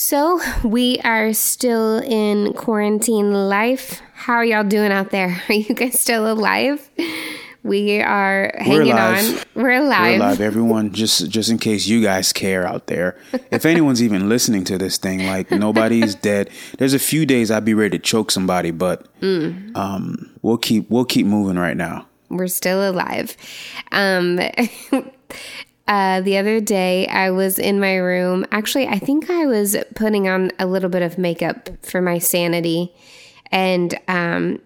So, we are still in quarantine life. How are y'all doing out there? Are you guys still alive? We are hanging on. We're alive. We're alive, everyone. Just just in case you guys care out there, if anyone's even listening to this thing, like nobody's dead. There's a few days I'd be ready to choke somebody, but um, we'll keep we'll keep moving right now. We're still alive. Um, uh, the other day, I was in my room. Actually, I think I was putting on a little bit of makeup for my sanity. And um,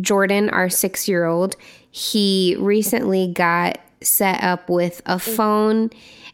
Jordan, our six year old, he recently got set up with a phone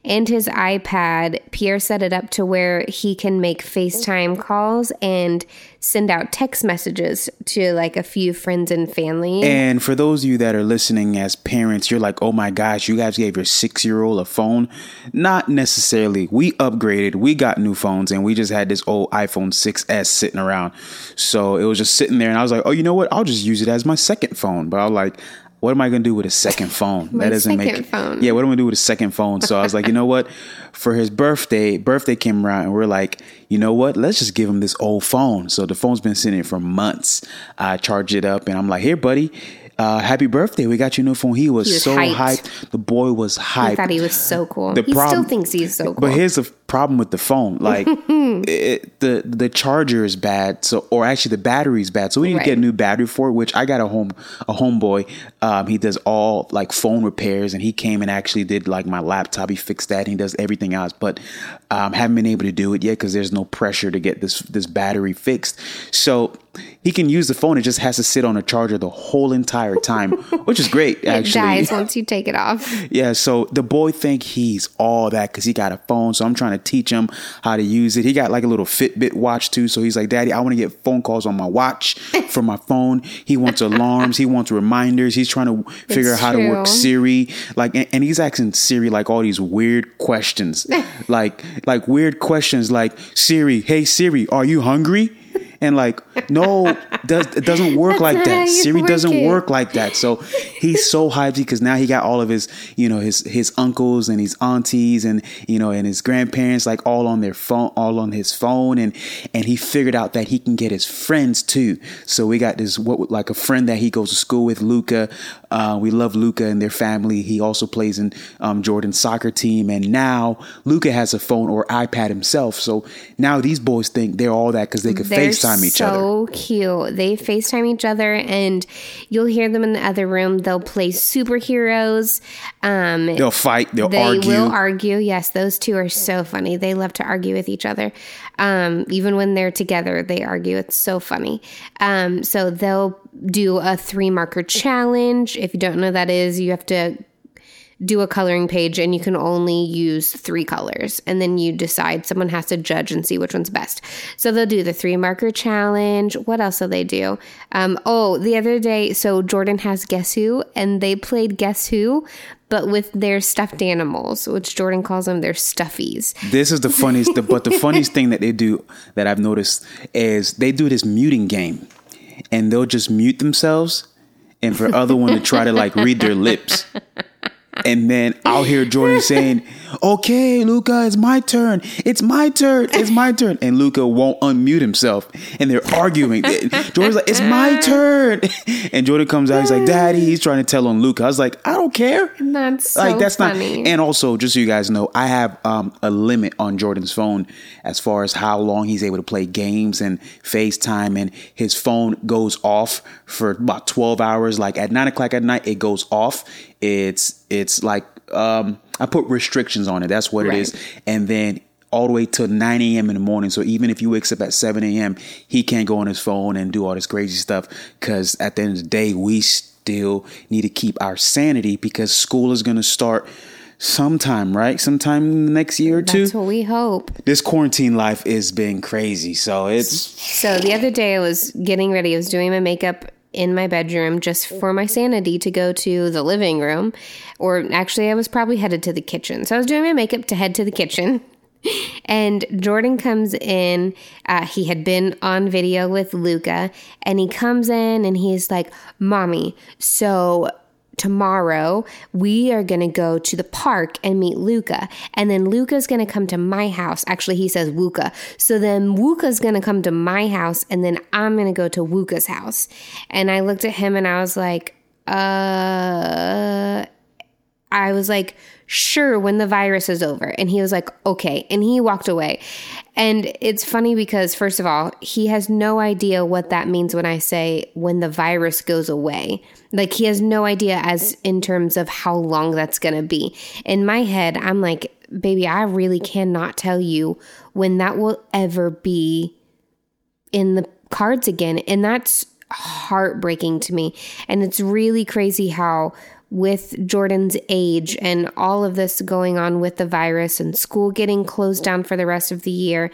and his iPad. Pierre set it up to where he can make FaceTime calls and send out text messages to like a few friends and family. And for those of you that are listening as parents, you're like, oh my gosh, you guys gave your six year old a phone. Not necessarily. We upgraded, we got new phones, and we just had this old iPhone 6S sitting around. So it was just sitting there, and I was like, oh, you know what? I'll just use it as my second phone. But I was like, what am I gonna do with a second phone? That doesn't make phone. Yeah, what am I gonna do with a second phone? So I was like, you know what? For his birthday, birthday came around, and we're like, you know what? Let's just give him this old phone. So the phone's been sitting for months. I charge it up, and I'm like, here, buddy. Uh, happy birthday! We got your new phone. He was, He was so hyped. hyped. The boy was hyped. I thought he was so cool. The he problem- still thinks he's so cool. But here's the problem with the phone: like it, the the charger is bad, so or actually the battery is bad. So we need Right. to get a new battery for it. Which I got a home a homeboy. Um, he does all like phone repairs, and he came and actually did like my laptop. He fixed that. And he does everything else, but um, haven't been able to do it yet because there's no pressure to get this this battery fixed. So. He can use the phone. It just has to sit on a charger the whole entire time, which is great. it Actually, dies once you take it off. yeah, so the boy think he's all that because he got a phone. So I'm trying to teach him how to use it. He got like a little Fitbit watch too. So he's like, Daddy, I want to get phone calls on my watch from my phone. He wants alarms. He wants reminders. He's trying to figure out It's how to work. Siri. Like, and, and he's asking Siri like all these weird questions, like like weird questions like Siri, hey Siri, are you hungry? And like, no, does, it doesn't work like that. Siri doesn't it. work like that. So he's so hyped because now he got all of his, you know, his his uncles and his aunties and you know and his grandparents like all on their phone, all on his phone, and and he figured out that he can get his friends too. So we got this what like a friend that he goes to school with, Luca. Uh, we love Luca and their family. He also plays in um, Jordan's soccer team, and now Luca has a phone or iPad himself. So now these boys think they're all that because they could They're FaceTime each other. so cute. They FaceTime each other, and you'll hear them in the other room. They'll play superheroes. Um, They'll fight. They'll they argue. will argue. Yes, those two are so funny. They love to argue with each other. Um, even when they're together, they argue. It's so funny. Um, so they'll do a three marker challenge. If you don't know what that is, you have to do a coloring page and you can only use three colors. And then you decide someone has to judge and see which one's best. So they'll do the three marker challenge. What else do they do? Um, oh the other day so jordan has guess who and they played guess who but with their stuffed animals which jordan calls them their stuffies. This is the funniest, the, but the funniest thing that they do that I've noticed is they do this muting game, and they'll just mute themselves, and for other one to try to like read their lips, and then I'll hear Jordan saying, "Okay, Luca, it's my turn. It's my turn. It's my turn," and Luca won't unmute himself, and they're arguing. Jordan's like, "It's my turn," and Jordan comes out. He's like, "Daddy," he's trying to tell on Luca. I was like, "I don't care." that's so like that's funny not and also just so you guys know i have um, a limit on jordan's phone as far as how long he's able to play games and facetime and his phone goes off for about 12 hours like at 9 o'clock at night it goes off it's it's like um, i put restrictions on it that's what Right. it is and then all the way till 9 a.m. in the morning. So even if you wakes up at 7 a.m., he can't go on his phone and do all this crazy stuff because at the end of the day, we still need to keep our sanity because school is going to start sometime, right? Sometime next year or two. that's what we hope This quarantine life is been crazy. So it's So the other day I was getting ready, I was doing my makeup in my bedroom just for my sanity to go to the living room. Or actually, I was probably headed to the kitchen. So I was doing my makeup to head to the kitchen. And Jordan comes in. Uh, he had been on video with Luca, and he comes in and he's like, "Mommy, so tomorrow we are going to go to the park and meet Luca. And then Luca's going to come to my house. Actually, he says Wuka. So then Wuka's going to come to my house and then I'm going to go to Wuka's house. And I looked at him and I was like, uh, I was like, sure, when the virus is over. And he was like, okay. And he walked away. And it's funny because, first of all, he has no idea what that means when I say when the virus goes away. Like, he has no idea as in terms of how long that's going to be. In my head, I'm like, baby, I really cannot tell you when that will ever be in the cards again. And that's heartbreaking to me. And it's really crazy how with Jordan's age and all of this going on with the virus and school getting closed down for the rest of the year,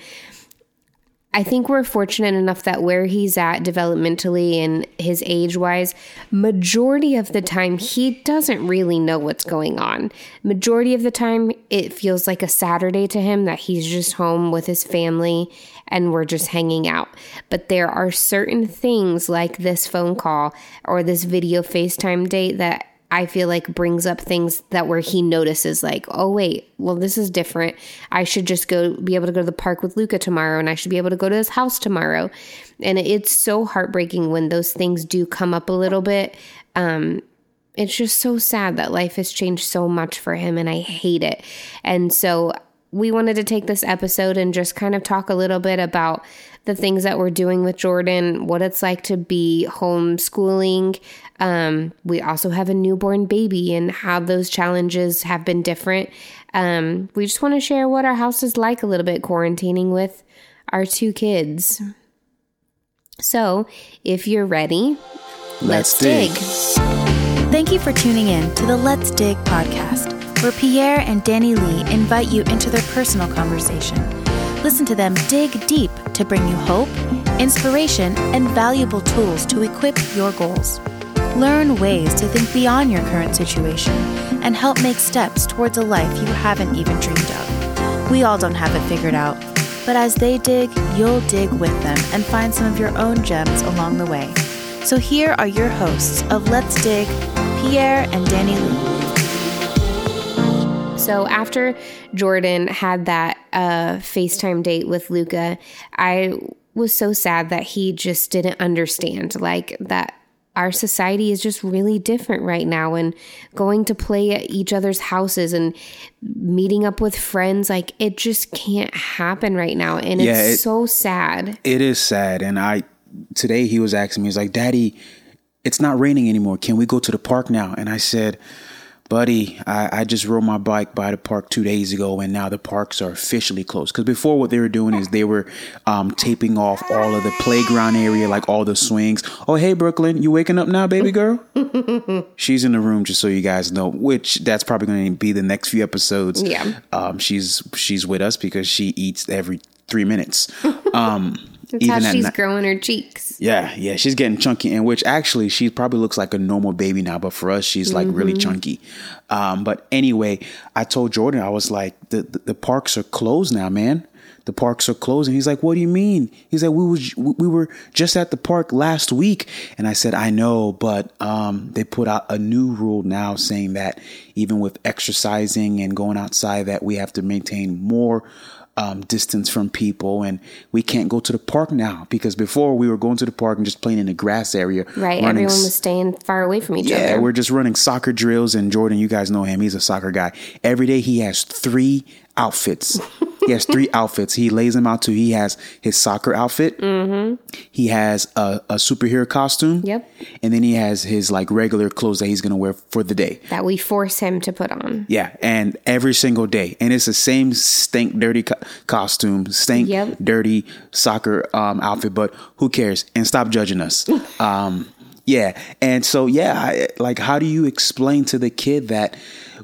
I think we're fortunate enough that where he's at developmentally and his age wise, majority of the time he doesn't really know what's going on. Majority of the time it feels like a Saturday to him that he's just home with his family and we're just hanging out. But there are certain things like this phone call or this video FaceTime date that I feel like brings up things that where he notices like, oh wait, well this is different. I should just go be able to go to the park with Luca tomorrow and I should be able to go to his house tomorrow. And it's so heartbreaking when those things do come up a little bit. Um it's just so sad that life has changed so much for him and I hate it. And so we wanted to take this episode and just kind of talk a little bit about the things that we're doing with Jordan, what it's like to be homeschooling. Um, we also have a newborn baby and how those challenges have been different. Um, we just want to share what our house is like a little bit quarantining with our two kids. So, if you're ready, let's, let's dig. dig. Thank you for tuning in to the Let's Dig podcast where Pierre and Danny Lee invite you into their personal conversation. Listen to them dig deep to bring you hope, inspiration, and valuable tools to equip your goals. Learn ways to think beyond your current situation and help make steps towards a life you haven't even dreamed of. We all don't have it figured out, but as they dig, you'll dig with them and find some of your own gems along the way. So here are your hosts of Let's Dig, Pierre and Danny Lee. So after Jordan had that uh, FaceTime date with Luca, I was so sad that he just didn't understand like that our society is just really different right now and going to play at each other's houses and meeting up with friends like it just can't happen right now. And yeah, it's it, so sad. It is sad. And i today he was asking me he's like daddy it's not raining anymore. Can we go to the park now? And i said buddy, I, I, just rode my bike by the park two days ago, and now the parks are officially closed. Because before, what they were doing is they were um, taping off all of the playground area, like all the swings. Oh, hey, Brooklyn, you waking up now, baby girl? she's in the room, just so you guys know. Which that's probably going to be the next few episodes. Yeah, um, she's she's with us because she eats every three minutes. Um, that's Even how she's growing her cheeks. Yeah, yeah, she's getting chunky, and which actually she probably looks like a normal baby now, but for us, she's like mm-hmm. really chunky. Um, but anyway, I told Jordan, I was like, the, the, the parks are closed now, man. The parks are closing. He's like, what do you mean? He's like, we was we were just at the park last week, and I said, I know, but um, they put out a new rule now saying that even with exercising and going outside, that we have to maintain more um, distance from people, and we can't go to the park now because before we were going to the park and just playing in the grass area. Right, everyone was staying far away from each yeah, other. Yeah, we're just running soccer drills, and Jordan, you guys know him; he's a soccer guy. Every day he has three outfits. he has three outfits. He lays them out too. He has his soccer outfit. Mm-hmm. He has a, a, superhero costume. Yep. And then he has his like regular clothes that he's gonna wear for the day. That we force him to put on. Yeah, and every single day, and it's the same stink dirty co- costume, stink yep. dirty soccer um, outfit. But who cares? And stop judging us. um, yeah, and so yeah, I, like how do you explain to the kid that?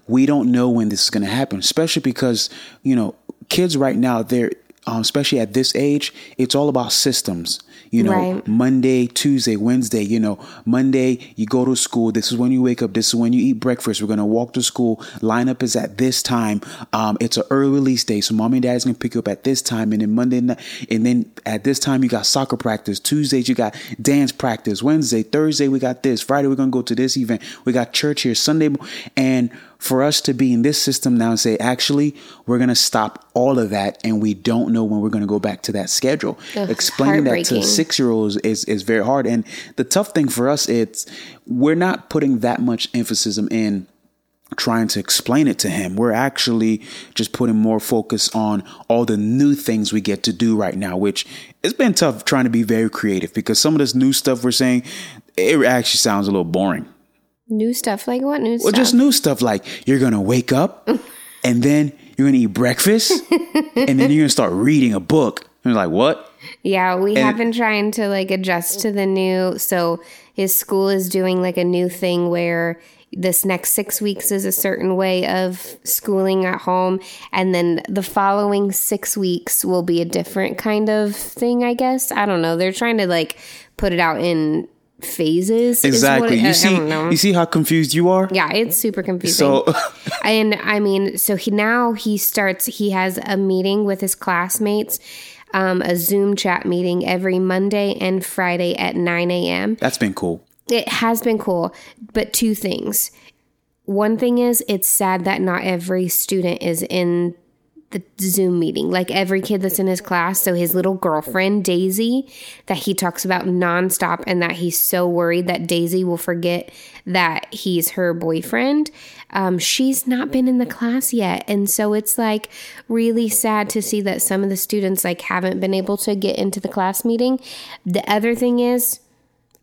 we don't know when this is going to happen, especially because, you know, kids right now, they're um, especially at this age, it's all about systems. You know, Right. Monday, Tuesday, Wednesday, you know, Monday, you go to school. This is when you wake up. This is when you eat breakfast. We're going to walk to school. Lineup is at this time. Um, it's an early release day. So mom and dad's going to pick you up at this time. And then Monday, night, and then at this time, you got soccer practice. Tuesdays, you got dance practice. Wednesday, Thursday, we got this. Friday, we're going to go to this event. We got church here. Sunday. And for us to be in this system now and say, actually, we're going to stop all of that. And we don't know when we're going to go back to that schedule. Ugh, Explaining that to six year olds is, is very hard. And the tough thing for us, it's we're not putting that much emphasis in trying to explain it to him. We're actually just putting more focus on all the new things we get to do right now, which it's been tough trying to be very creative because some of this new stuff we're saying, it actually sounds a little boring. New stuff like what new Well, stuff? Well, just new stuff like you're gonna wake up and then you're gonna eat breakfast and then you're gonna start reading a book. And you're like, what? Yeah, we have been trying to like adjust to the new. So his school is doing like a new thing where this next six weeks is a certain way of schooling at home, and then the following six weeks will be a different kind of thing. I guess I don't know. They're trying to like put it out in phases. is what Exactly. it- You I see you see how confused you are? Yeah, it's super confusing. So and I mean, so he now he starts. He has a meeting with his classmates, um, a Zoom chat meeting every Monday and Friday at nine a.m. that's been cool. It has been cool, but two things. One thing is, it's sad that not every student is in the Zoom meeting. Like every kid that's in his class. So his little girlfriend, Daisy, that he talks about nonstop and that he's so worried that Daisy will forget that he's her boyfriend. Um, she's not been in the class yet. And so it's like really sad to see that some of the students like haven't been able to get into the class meeting. The other thing is,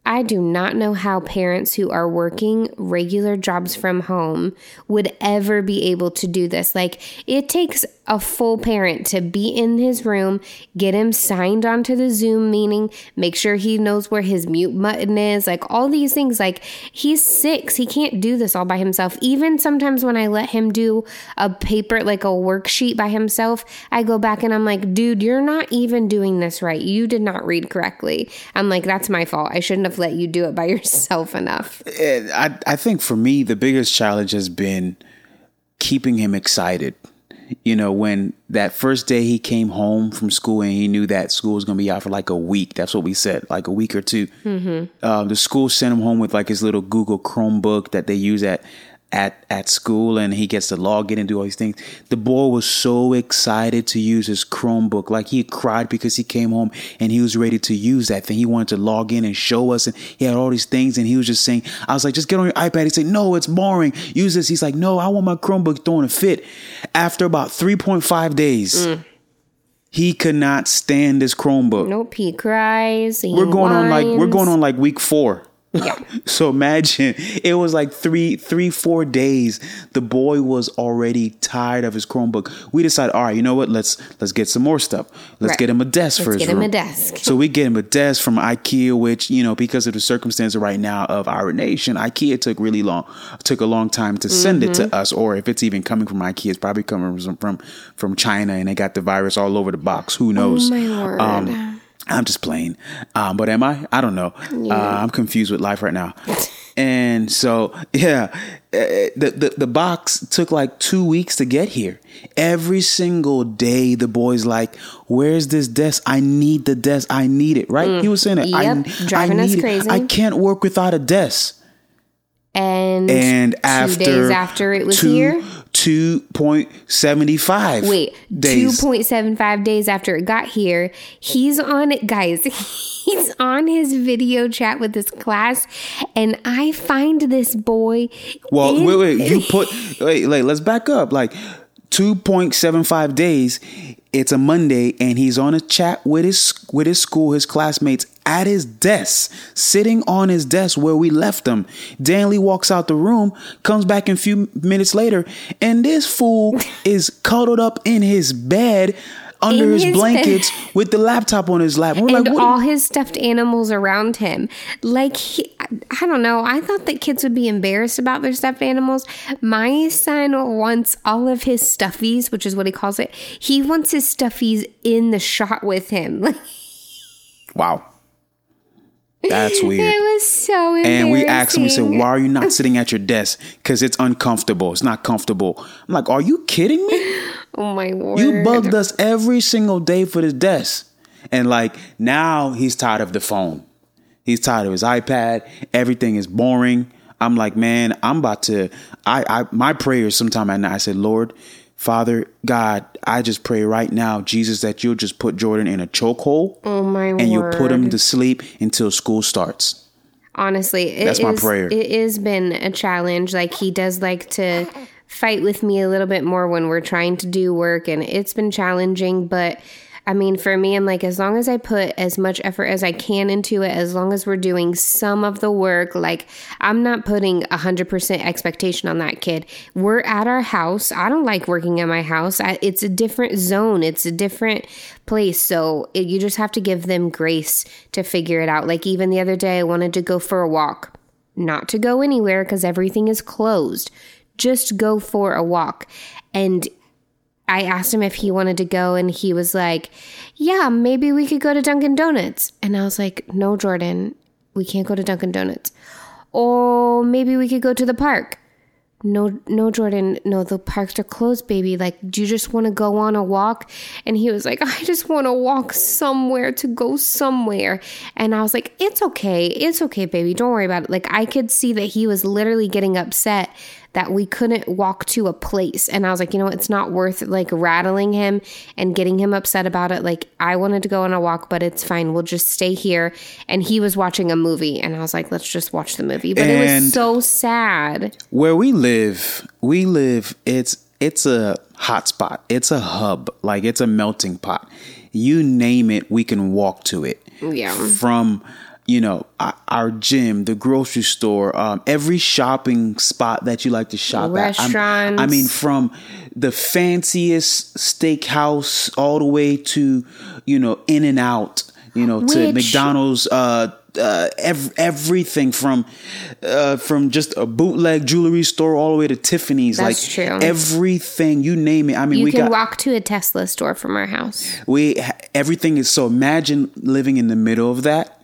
I do not know how parents who are working regular jobs from home would ever be able to do this. Like, it takes a full parent to be in his room, get him signed onto the Zoom meeting, make sure he knows where his mute button is, like all these things. Like, he's six, he can't do this all by himself. Even sometimes when I let him do a paper, like a worksheet by himself, I go back and I'm like, dude, you're not even doing this right. You did not read correctly. I'm like, that's my fault. I shouldn't have let you do it by yourself enough. Eh, I I think for me the biggest challenge has been keeping him excited. You know, when that first day he came home from school and he knew that school was going to be out for like a week. That's what we said, like a week or 2 Uh, the school sent him home with like his little Google Chromebook that they use at at at school, and he gets to log in and do all these things. The boy was so excited to use his Chromebook, like he cried because he came home and he was ready to use that thing. He wanted to log in and show us, and he had all these things, and he was just saying, "I was like, just get on your iPad." He said, "No, it's boring. Use this." He's like, "No, I want my Chromebook throwing a fit." After about three point five days. Mm. He could not stand this Chromebook. Nope, he cries. He We're going on like we're going on like week four. Yeah. so imagine it was like three, three, four days. The boy was already tired of his Chromebook. We decided, all right, you know what? Let's let's get some more stuff. Let's Right. get him a desk for Let's his get him a desk. So we get him a desk from IKEA, which you know because of the circumstances right now of our nation, IKEA took really long, took a long time to send it Mm-hmm. to us. Or if it's even coming from IKEA, it's probably coming from from, from China, and they got the virus all over the box. Who knows? Oh, my word. Um, I'm just playing. Um, but am I? I don't know. Uh, I'm confused with life right now. And so, yeah, uh, the, the the box took like two weeks to get here. Every single day, the boy's like, "Where's this desk? I need the desk. I need it." Right? He was saying it. I, Yep, I driving us need it. crazy. I can't work without a desk. And, And two after days after it was two, here, two point seventy five. wait, two point seven five days after it got here, he's on it, guys. He's on his video chat with his class, and I find this boy. Well, in- wait, wait. You put wait, wait. Let's back up. Like two point seven five days. It's a Monday, and he's on a chat with his with his school, his classmates at his desk, sitting on his desk where we left him. Danny Lee walks out the room, comes back in a few minutes later, and this fool is cuddled up in his bed. under his, his blankets with the laptop on his lap. We're and like, all his stuffed animals around him. Like, he, I don't know. I thought that kids would be embarrassed about their stuffed animals. My son wants all of his stuffies, which is what he calls it. He wants his stuffies in the shot with him. wow. That's weird. It was so. And we asked him, we said, why are you not sitting at your desk? Because it's uncomfortable. It's not comfortable. I'm like, are you kidding me? Oh my word. You bugged us every single day for this desk. And like now he's tired of the phone. He's tired of his iPad. Everything is boring. I'm like, man, I'm about to I, I my prayers sometime at night. I said, Lord, Father God, I just pray right now, Jesus, that you'll just put Jordan in a chokehold. Oh my and word. you'll put him to sleep until school starts. Honestly, it That's my prayer. It has been a challenge. Like he does like to fight with me a little bit more when we're trying to do work, and it's been challenging. But I mean, for me, I'm like, as long as I put as much effort as I can into it, as long as we're doing some of the work, like I'm not putting 100% expectation on that kid. We're at our house. I don't like working at my house. I, it's a different zone, it's a different place. So it, you just have to give them grace to figure it out. Like even the other day, I wanted to go for a walk, not to go anywhere because everything is closed. Just go for a walk. And I asked him if he wanted to go, and he was like, Yeah, maybe we could go to Dunkin' Donuts. And I was like, No, Jordan, we can't go to Dunkin' Donuts. Or maybe we could go to the park. No, no, Jordan, no, the parks are closed, baby. Like, do you just want to go on a walk? And he was like, I just want to walk somewhere to go somewhere. And I was like, It's okay. It's okay, baby. Don't worry about it. Like, I could see that he was literally getting upset that we couldn't walk to a place. And I was like, you know, it's not worth like rattling him and getting him upset about it. Like, I wanted to go on a walk, but it's fine. We'll just stay here. And he was watching a movie. And I was like, let's just watch the movie. But it was so sad. Where we live, we live, it's it's a hot spot. It's a hub. Like it's a melting pot. You name it, we can walk to it. Yeah. From you know our, gym, the grocery store, um, every shopping spot that you like to shop at. I'm- Restaurants. I mean, from the fanciest steakhouse all the way to you know In-N-Out. You know, to McDonald's. Uh, uh, ev- everything from uh, from just a bootleg jewelry store all the way to Tiffany's. That's like true. everything you name it. I mean, You we can got walk to a Tesla store from our house. we everything is so. Imagine living in the middle of that,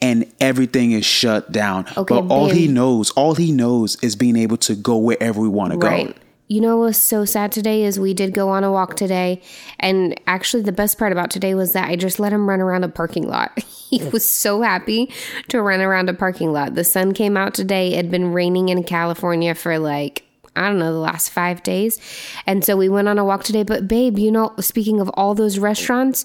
and everything is shut down. Okay, but all he knows, all he knows, is being able to go wherever we want to go. Right. You know what's so sad today is we did go on a walk today. And actually, the best part about today was that I just let him run around a parking lot. he was so happy to run around a parking lot. The sun came out today. It had been raining in California for like, I don't know, the last five days. And so we went on a walk today. But, babe, you know, speaking of all those restaurants,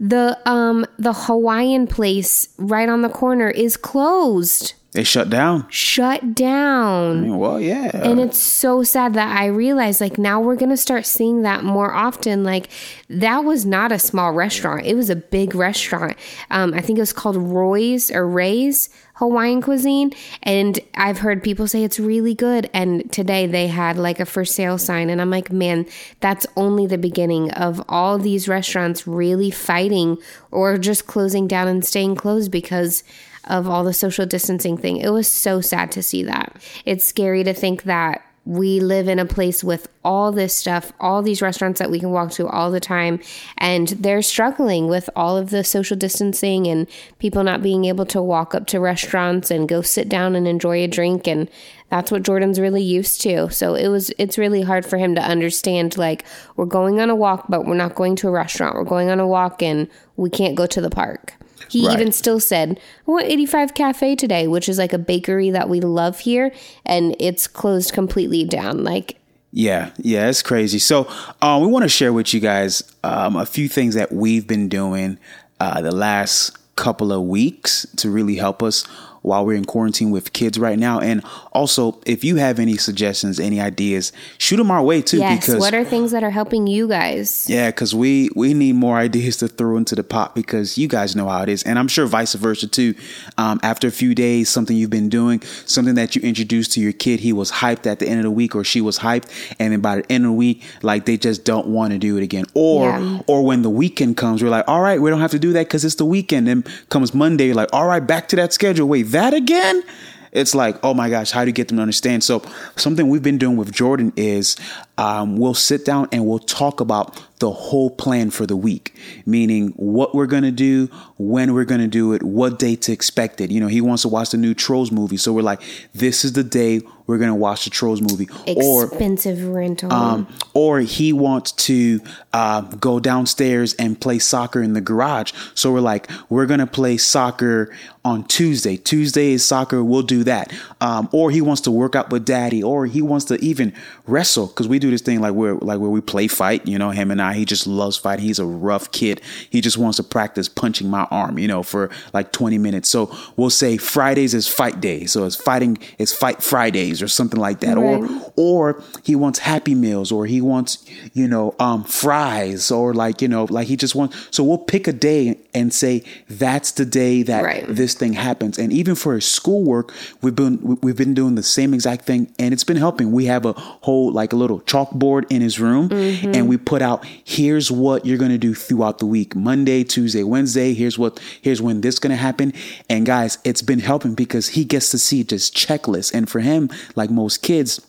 the um the Hawaiian place right on the corner is closed. They shut down. Shut down. Well, yeah. And it's so sad that I realized like now we're going to start seeing that more often. Like that was not a small restaurant. It was a big restaurant. Um, I think it was called Roy's or Ray's Hawaiian cuisine. And I've heard people say it's really good. And today they had like a for sale sign. And I'm like, man, that's only the beginning of all these restaurants really fighting or just closing down and staying closed because of all the social distancing thing. It was so sad to see that. It's scary to think that we live in a place with all this stuff, all these restaurants that we can walk to all the time, and they're struggling with all of the social distancing and people not being able to walk up to restaurants and go sit down and enjoy a drink and that's what Jordan's really used to. So it was it's really hard for him to understand like we're going on a walk but we're not going to a restaurant. We're going on a walk and we can't go to the park. He Right. even still said, I want 85 Cafe today, which is like a bakery that we love here, and it's closed completely down. Like, Yeah, yeah, it's crazy. So, um, we want to share with you guys um, a few things that we've been doing uh, the last couple of weeks to really help us while we're in quarantine with kids right now. And also, if you have any suggestions, any ideas, shoot them our way too. Yes. Because What are things that are helping you guys? yeah, because we we need more ideas to throw into the pot because you guys know how it is, and I'm sure vice versa too. Um, after a few days, something you've been doing, something that you introduced to your kid, he was hyped at the end of the week, or she was hyped, and then by the end of the week, like they just don't want to do it again. Or Yeah. or when the weekend comes, we're like, all right, we don't have to do that because it's the weekend. Then comes Monday, like, all right, back to that schedule. Wait, that again? It's like, oh my gosh, how do you get them to understand? So, something we've been doing with Jordan is um, we'll sit down and we'll talk about the whole plan for the week, meaning what we're going to do, when we're going to do it, what day to expect it. You know, he wants to watch the new Trolls movie. So, we're like, this is the day we're going to watch the Trolls movie. Or Expensive rental. um, or he wants to uh, go downstairs and play soccer in the garage. So we're like, we're gonna play soccer on Tuesday. Tuesday is soccer. We'll do that. Um, or he wants to work out with daddy, or he wants to even wrestle because we do this thing like where like where we play fight. You know, him and I. He just loves fighting. He's a rough kid. He just wants to practice punching my arm. You know, for like twenty minutes. So we'll say Fridays is fight day. So it's fighting. It's fight Fridays or something like that. Or Right. or he wants happy meals or he wants you know um fries or like you know like he just wants so we'll pick a day and say that's the day that Right. this thing happens and even for his schoolwork we've been we've been doing the same exact thing and it's been helping we have a whole like a little chalkboard in his room mm-hmm. and we put out here's what you're going to do throughout the week. Monday tuesday wednesday here's what here's when this going to happen. And guys it's been helping because he gets to see this checklist. And for him like most kids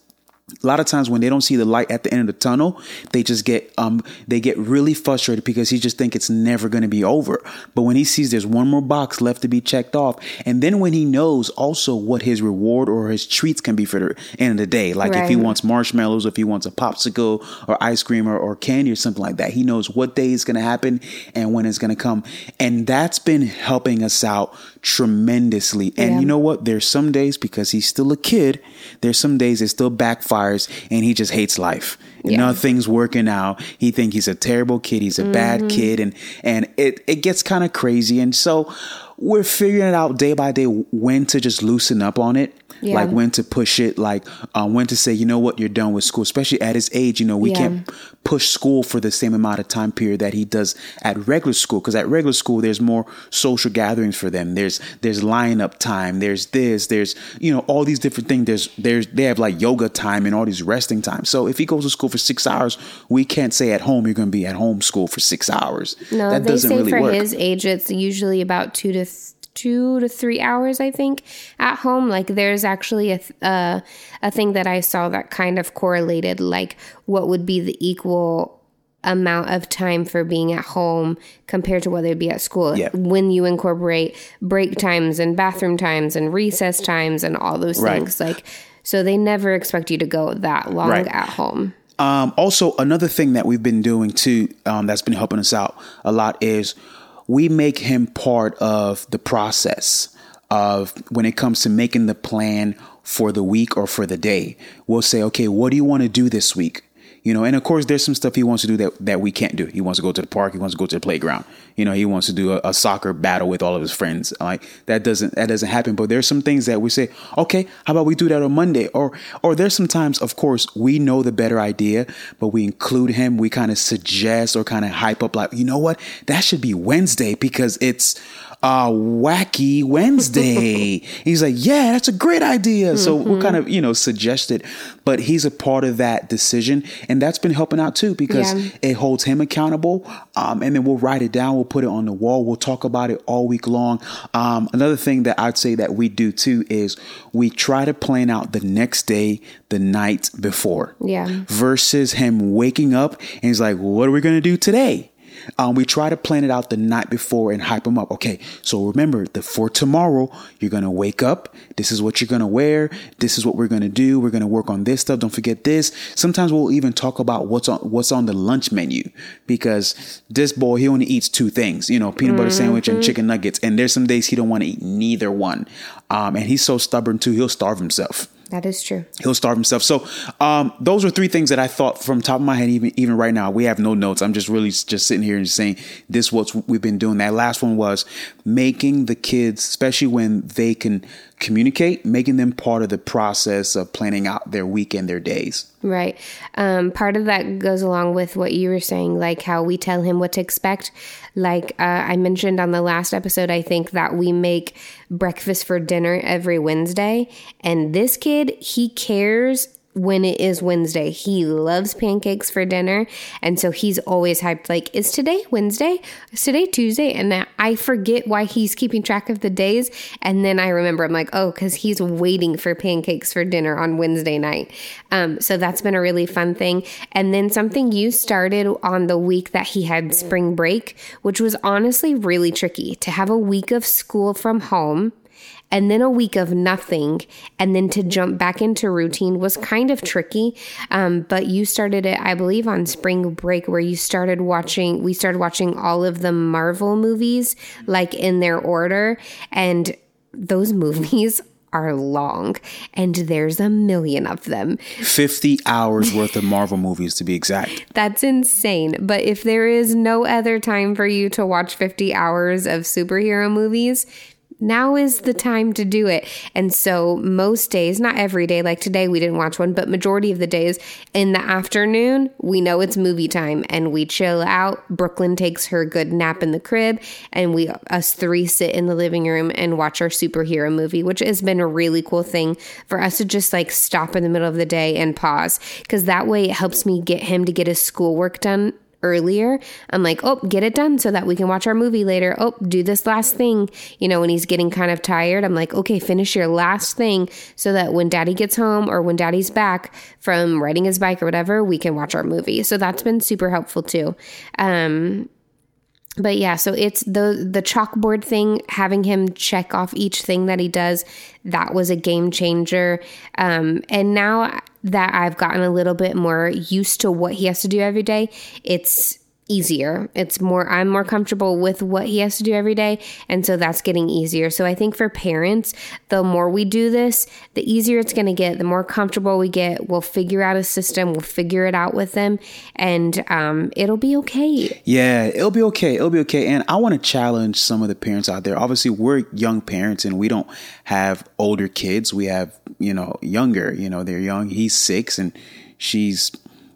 a lot of times when they don't see the light at the end of the tunnel they just get um they get really frustrated because he just think it's never going to be over. But when he sees there's one more box left to be checked off and then when he knows also what his reward or his treats can be for the end of the day like if he wants marshmallows if he wants a popsicle or ice cream or, or candy or something like that he knows what day is going to happen and when it's going to come. And that's been helping us out tremendously. And Yeah. you know what? There's some days because he's still a kid there's some days it still backfires and he just hates life. Yeah. nothing's working out. He think he's a terrible kid. He's a Mm-hmm. bad kid. And and it it gets kind of crazy. And so we're figuring it out day by day when to just loosen up on it Yeah. like when to push it like um, when to say you know what? You're done with school. Especially at his age you know we Yeah. can't push school for the same amount of time period that he does at regular school because at regular school there's more social gatherings for them. There's there's lineup time. There's this. There's you know all these different things. There's there's they have like yoga time and all these resting times. So if he goes to school for six hours we can't say at home you're going to be at home school for six hours. No, that they doesn't say really for work. his age, it's usually about two to two to three hours. I think at home. Like there's actually a th- uh, a thing that I saw that kind of correlated, like what would be the equal amount of time for being at home compared to whether it be at school. Yeah. When you incorporate break times and bathroom times and recess times and all those Right. things, like so they never expect you to go that long Right. at home. Um, also, another thing that we've been doing too, um, that's been helping us out a lot is we make him part of the process of when it comes to making the plan for the week or for the day. We'll say, okay, what do you want to do this week? You know, and of course, there's some stuff he wants to do that, that we can't do. He wants to go to the park. He wants to go to the playground. You know, he wants to do a, a soccer battle with all of his friends. Like that doesn't that doesn't happen. But there's some things that we say, okay, how about we do that on Monday? Or or there's sometimes, of course, we know the better idea, but we include him. We kind of suggest or kind of hype up, like, you know what, that should be Wednesday because it's uh wacky Wednesday. he's like, yeah, that's a great idea. So we'll kind of, you know, suggested. But he's a part of that decision. And that's been helping out too because Yeah. it holds him accountable. Um, and then we'll write it down. We'll put it on the wall. We'll talk about it all week long. Um, another thing that I'd say that we do too is we try to plan out the next day, the night before. Yeah. Versus him waking up and he's like, what are we going to do today? Um, we try to plan it out the night before and hype them up. Okay, so remember the for tomorrow, you're gonna wake up. This is what you're gonna wear. This is what we're gonna do. We're gonna work on this stuff. Don't forget this. Sometimes we'll even talk about what's on what's on the lunch menu because this boy he only eats two things. You know, peanut butter sandwich and chicken nuggets. And there's some days he don't want to eat neither one. Um, and he's so stubborn too. He'll starve himself. That is true. He'll starve himself. So um, those are three things that I thought from top of my head. Even even right now, we have no notes. I'm just really just sitting here and saying this. What we've been doing. That last one was making the kids, especially when they can communicate, making them part of the process of planning out their week and their days. Right. Um, part of that goes along with what you were saying, like how we tell him what to expect. Like uh, I mentioned on the last episode, I think that we make breakfast for dinner every Wednesday. And this kid, he cares when it is Wednesday. He loves pancakes for dinner. And so he's always hyped, like, is today Wednesday? Is today Tuesday? And I forget why he's keeping track of the days. And then I remember, I'm like, oh, because he's waiting for pancakes for dinner on Wednesday night. Um, so that's been a really fun thing. And then something you started on the week that he had spring break, which was honestly really tricky to have a week of school from home and then a week of nothing and then to jump back into routine was kind of tricky. Um, but you started it i believe on spring break where you started watching we started watching all of the marvel movies like in their order. And those movies are long and there's a million of them. 50 hours worth of marvel movies to be exact. That's insane. But if there is no other time for you to watch 50 hours of superhero movies now is the time to do it. And so most days, not every day, like today we didn't watch one, but majority of the days in the afternoon, we know it's movie time and we chill out. Brooklyn takes her good nap in the crib and we us three sit in the living room and watch our superhero movie, which has been a really cool thing for us to just like stop in the middle of the day and pause because that way it helps me get him to get his schoolwork done earlier. I'm like, oh, get it done so that we can watch our movie later. Oh, do this last thing. You know, when he's getting kind of tired, I'm like, okay, finish your last thing so that when daddy gets home or when daddy's back from riding his bike or whatever, we can watch our movie. So that's been super helpful too. Um, but yeah, so it's the the chalkboard thing, having him check off each thing that he does, that was a game changer. Um, and now that I've gotten a little bit more used to what he has to do every day, it's easier. It's more, I'm more comfortable with what he has to do every day. And so that's getting easier. So I think for parents, the more we do this, the easier it's going to get, the more comfortable we get. We'll figure out a system, we'll figure it out with them, and um, it'll be okay. Yeah, it'll be okay. It'll be okay. And I want to challenge some of the parents out there. Obviously, we're young parents and we don't have older kids. We have, you know, younger, you know, they're young. He's six and she's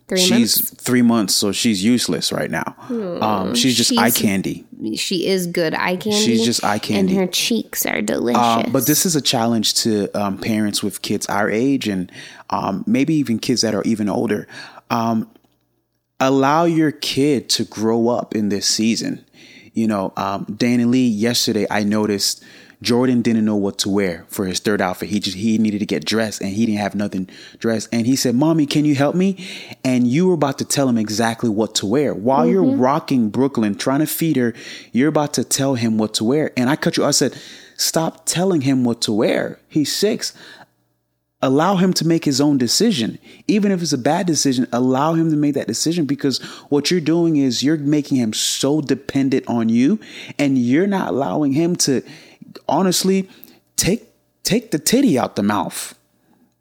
Three she's months? three months, so she's useless right now. um, she's just she's, eye candy. She is good eye candy. She's just eye candy, and her cheeks are delicious. Um, but this is a challenge to um, parents with kids our age, and um, maybe even kids that are even older. Um, allow your kid to grow up in this season. You know, um, Danny Lee. Yesterday, I noticed Jordan didn't know what to wear for his third outfit. He just he needed to get dressed and he didn't have nothing dressed. And he said, "Mommy, can you help me?" And you were about to tell him exactly what to wear. While mm-hmm. you're rocking Brooklyn, trying to feed her, you're about to tell him what to wear. And I cut you. I said, "Stop telling him what to wear. He's 6 allow him to make his own decision. Even if it's a bad decision, allow him to make that decision because what you're doing is you're making him so dependent on you and you're not allowing him to honestly take take the titty out the mouth.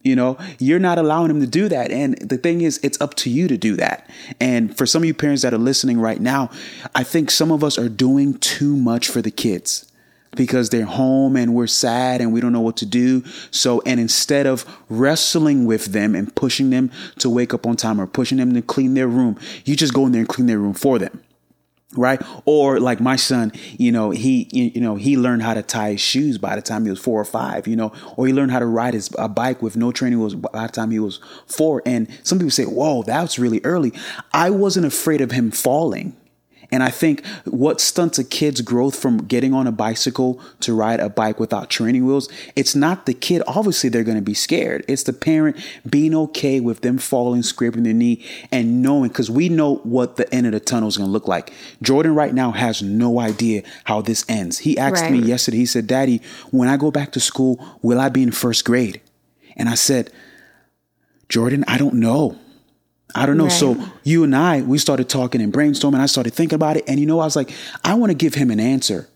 You know, you're not allowing him to do that. And the thing is, it's up to you to do that. And for some of you parents that are listening right now, I think some of us are doing too much for the kids because they're home and we're sad and we don't know what to do. So, and instead of wrestling with them and pushing them to wake up on time or pushing them to clean their room, you just go in there and clean their room for them right? Or like my son you know he you know he learned how to tie his shoes by the time he was four or five you know or he learned how to ride his a bike with no training was by the time he was four. And some people say whoa that's really early. I wasn't afraid of him falling and I think what stunts a kid's growth from getting on a bicycle to ride a bike without training wheels, it's not the kid. Obviously, they're going to be scared. It's the parent being okay with them falling, scraping their knee, and knowing because we know what the end of the tunnel is going to look like. Jordan right now has no idea how this ends. He asked right. me yesterday, he said, Daddy, when I go back to school, will I be in first grade? And I said, Jordan, I don't know. I don't know. Right. So you and I, we started talking and brainstorming. I started thinking about it. And you know, I was like, I want to give him an answer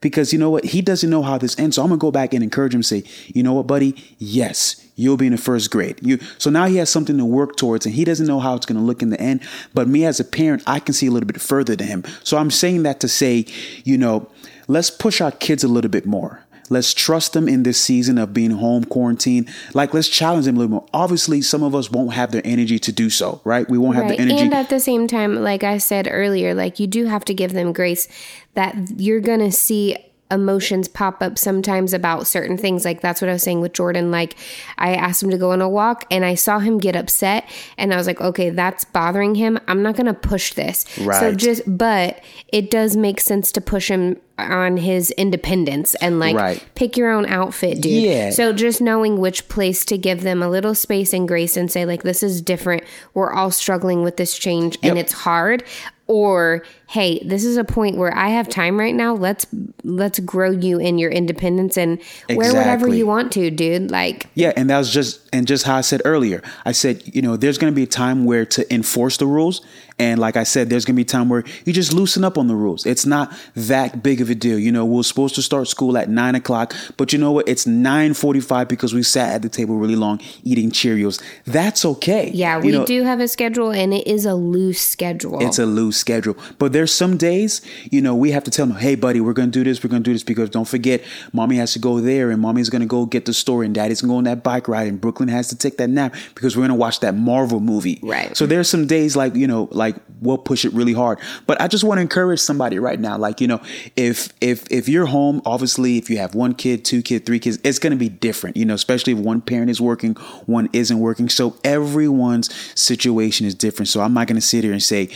because you know what? He doesn't know how this ends. So I'm gonna go back and encourage him. Say, you know what, buddy? Yes, you'll be in the first grade. You. So now he has something to work towards, and he doesn't know how it's gonna look in the end. But me as a parent, I can see a little bit further than him. So I'm saying that to say, you know, let's push our kids a little bit more. Let's trust them in this season of being home quarantine. Like, let's challenge them a little more. Obviously, some of us won't have the energy to do so, right? We won't have Right. the energy. And at the same time, like I said earlier, like you do have to give them grace that you're going to see emotions pop up sometimes about certain things. Like that's what I was saying with Jordan. Like I asked him to go on a walk and I saw him get upset and I was like, okay, that's bothering him. I'm not going to push this. Right. So just, but it does make sense to push him on his independence and like Right. pick your own outfit, dude. Yeah. So just knowing which place to give them a little space and grace and say like this is different. We're all struggling with this change and it's hard. Or hey, this is a point where I have time right now. Let's let's grow you in your independence and wear whatever you want to, dude. Like Yeah, and that was just and just how I said earlier. I said, you know, there's going to be a time where to enforce the rules, and like I said, there's going to be time where you just loosen up on the rules. It's not that big of a deal. You know, we're supposed to start school at nine o'clock, but you know what? It's nine forty-five because we sat at the table really long eating Cheerios. That's okay. yeah, You we know, do have a schedule and it is a loose schedule. It's a loose schedule. But there's some days, you know, we have to tell them, hey, buddy, we're going to do this. We're going to do this because don't forget, mommy has to go there and mommy's going to go get the store and daddy's going to go on that bike ride and Brooklyn has to take that nap because we're going to watch that Marvel movie. Right. So there's some days like, you know, like we'll push it really hard. But I just want to encourage somebody right now. Like, you know, if, if, if you're home, obviously, if you have one kid, two kid, three kids, it's going to be different, you know, especially if one parent is working, one isn't working. So everyone's situation is different. So I'm not going to sit here and say,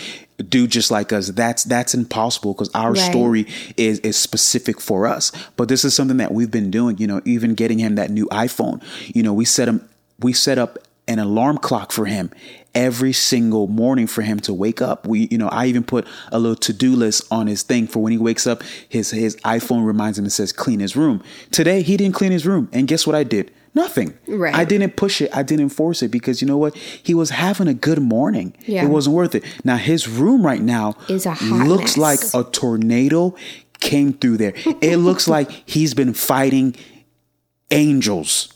do just like us. That's that's impossible because our Right. story is is specific for us. But this is something that we've been doing. You know, even getting him that new iPhone. You know, we set him we set up an alarm clock for him every single morning for him to wake up. We, you know, I even put a little to-do list on his thing for when he wakes up, his his iPhone reminds him and says clean his room. Today he didn't clean his room. And guess what I did? Nothing. Right. I didn't push it. I didn't force it because you know what? He was having a good morning. Yeah. It wasn't worth it. Now his room right now Is a hot looks like a tornado came through there. It looks like he's been fighting angels.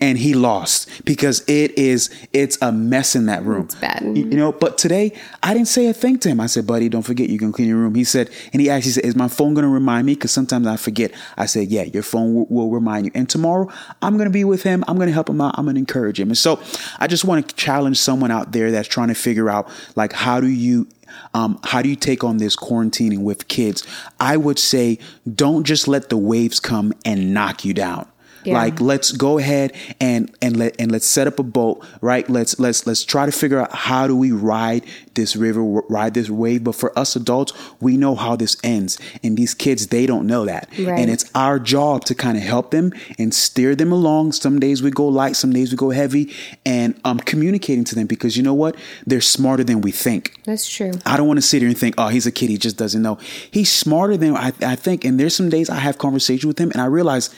And he lost because it is it's a mess in that room. It's bad. You, you know, but today I didn't say a thing to him. I said, buddy, don't forget you can clean your room. He said, and he actually said, Is my phone gonna remind me? Because sometimes I forget. I said, Yeah, your phone will, will remind you. And tomorrow I'm gonna be with him. I'm gonna help him out. I'm gonna encourage him. And so I just want to challenge someone out there that's trying to figure out like how do you um, how do you take on this quarantining with kids? I would say don't just let the waves come and knock you down. Yeah. Like let's go ahead and and let and let's set up a boat, right? Let's let's let's try to figure out how do we ride this river, ride this wave. But for us adults, we know how this ends, and these kids they don't know that, Right. and it's our job to kind of help them and steer them along. Some days we go light, some days we go heavy, and I'm um, communicating to them because you know what, they're smarter than we think. That's true. I don't want to sit here and think, oh, he's a kid. He just doesn't know. He's smarter than I, I think. And there's some days I have conversation with him and I realize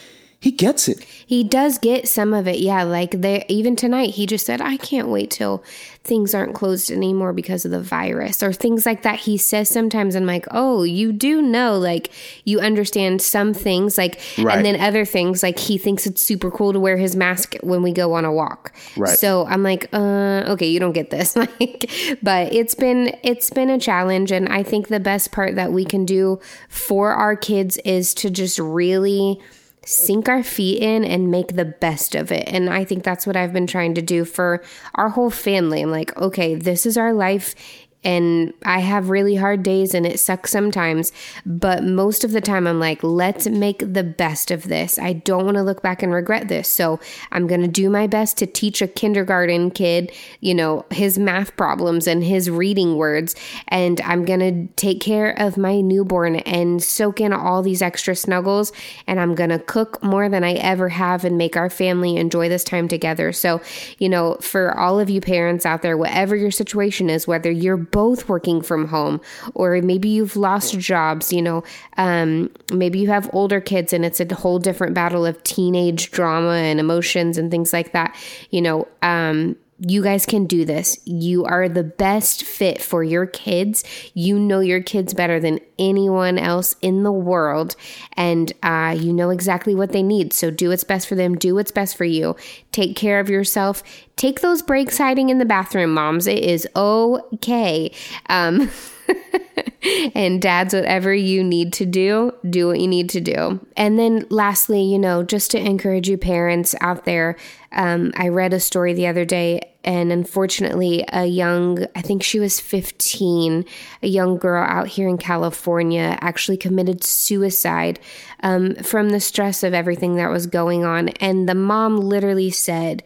he gets it. He does get some of it, yeah. Like they even tonight, he just said, "I can't wait till things aren't closed anymore because of the virus," or things like that. He says sometimes, I'm like, "Oh, you do know, like you understand some things, like, Right. and then other things, like he thinks it's super cool to wear his mask when we go on a walk." Right. So I'm like, "Uh, okay, you don't get this." like, but it's been it's been a challenge, and I think the best part that we can do for our kids is to just really sink our feet in and make the best of it. And I think that's what I've been trying to do for our whole family. I'm like, okay, this is our life. And I have really hard days and it sucks sometimes. But most of the time, I'm like, let's make the best of this. I don't want to look back and regret this. So I'm going to do my best to teach a kindergarten kid, you know, his math problems and his reading words. And I'm going to take care of my newborn and soak in all these extra snuggles. And I'm going to cook more than I ever have and make our family enjoy this time together. So, you know, for all of you parents out there, whatever your situation is, whether you're both working from home or maybe you've lost jobs, you know, um, maybe you have older kids and it's a whole different battle of teenage drama and emotions and things like that, you know, um, you guys can do this. You are the best fit for your kids. You know your kids better than anyone else in the world, and uh, you know exactly what they need. So do what's best for them. Do what's best for you. Take care of yourself. Take those breaks hiding in the bathroom, moms. It is okay. Um, and dads, whatever you need to do, do what you need to do. And then lastly, you know, just to encourage you parents out there, um, I read a story the other day, and unfortunately, a young, I think she was 15, a young girl out here in California actually committed suicide um, from the stress of everything that was going on. And the mom literally said,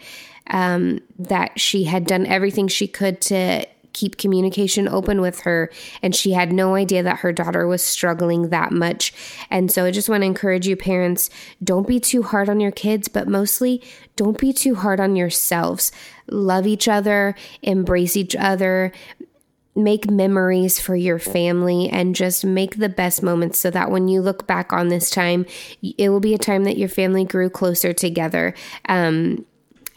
um, that she had done everything she could to keep communication open with her. And she had no idea that her daughter was struggling that much. And so I just want to encourage you, parents don't be too hard on your kids, but mostly don't be too hard on yourselves. Love each other, embrace each other, make memories for your family and just make the best moments so that when you look back on this time, it will be a time that your family grew closer together. Um,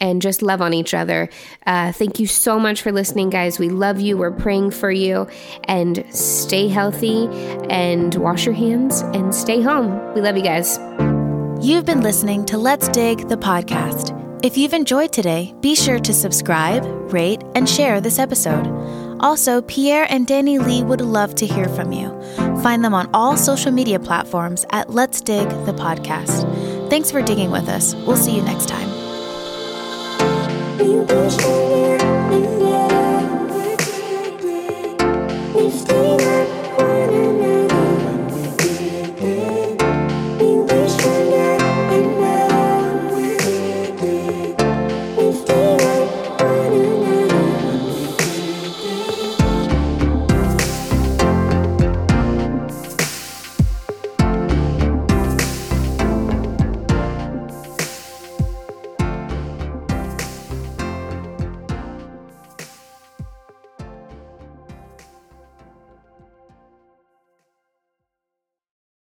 and just love on each other. Uh, thank you so much for listening, guys. We love you. We're praying for you. And stay healthy and wash your hands and stay home. We love you guys. You've been listening to Let's Dig, the podcast. If you've enjoyed today, be sure to subscribe, rate, and share this episode. Also, Pierre and Danny Lee would love to hear from you. Find them on all social media platforms at Let's Dig the Podcast. Thanks for digging with us. We'll see you next time. Stay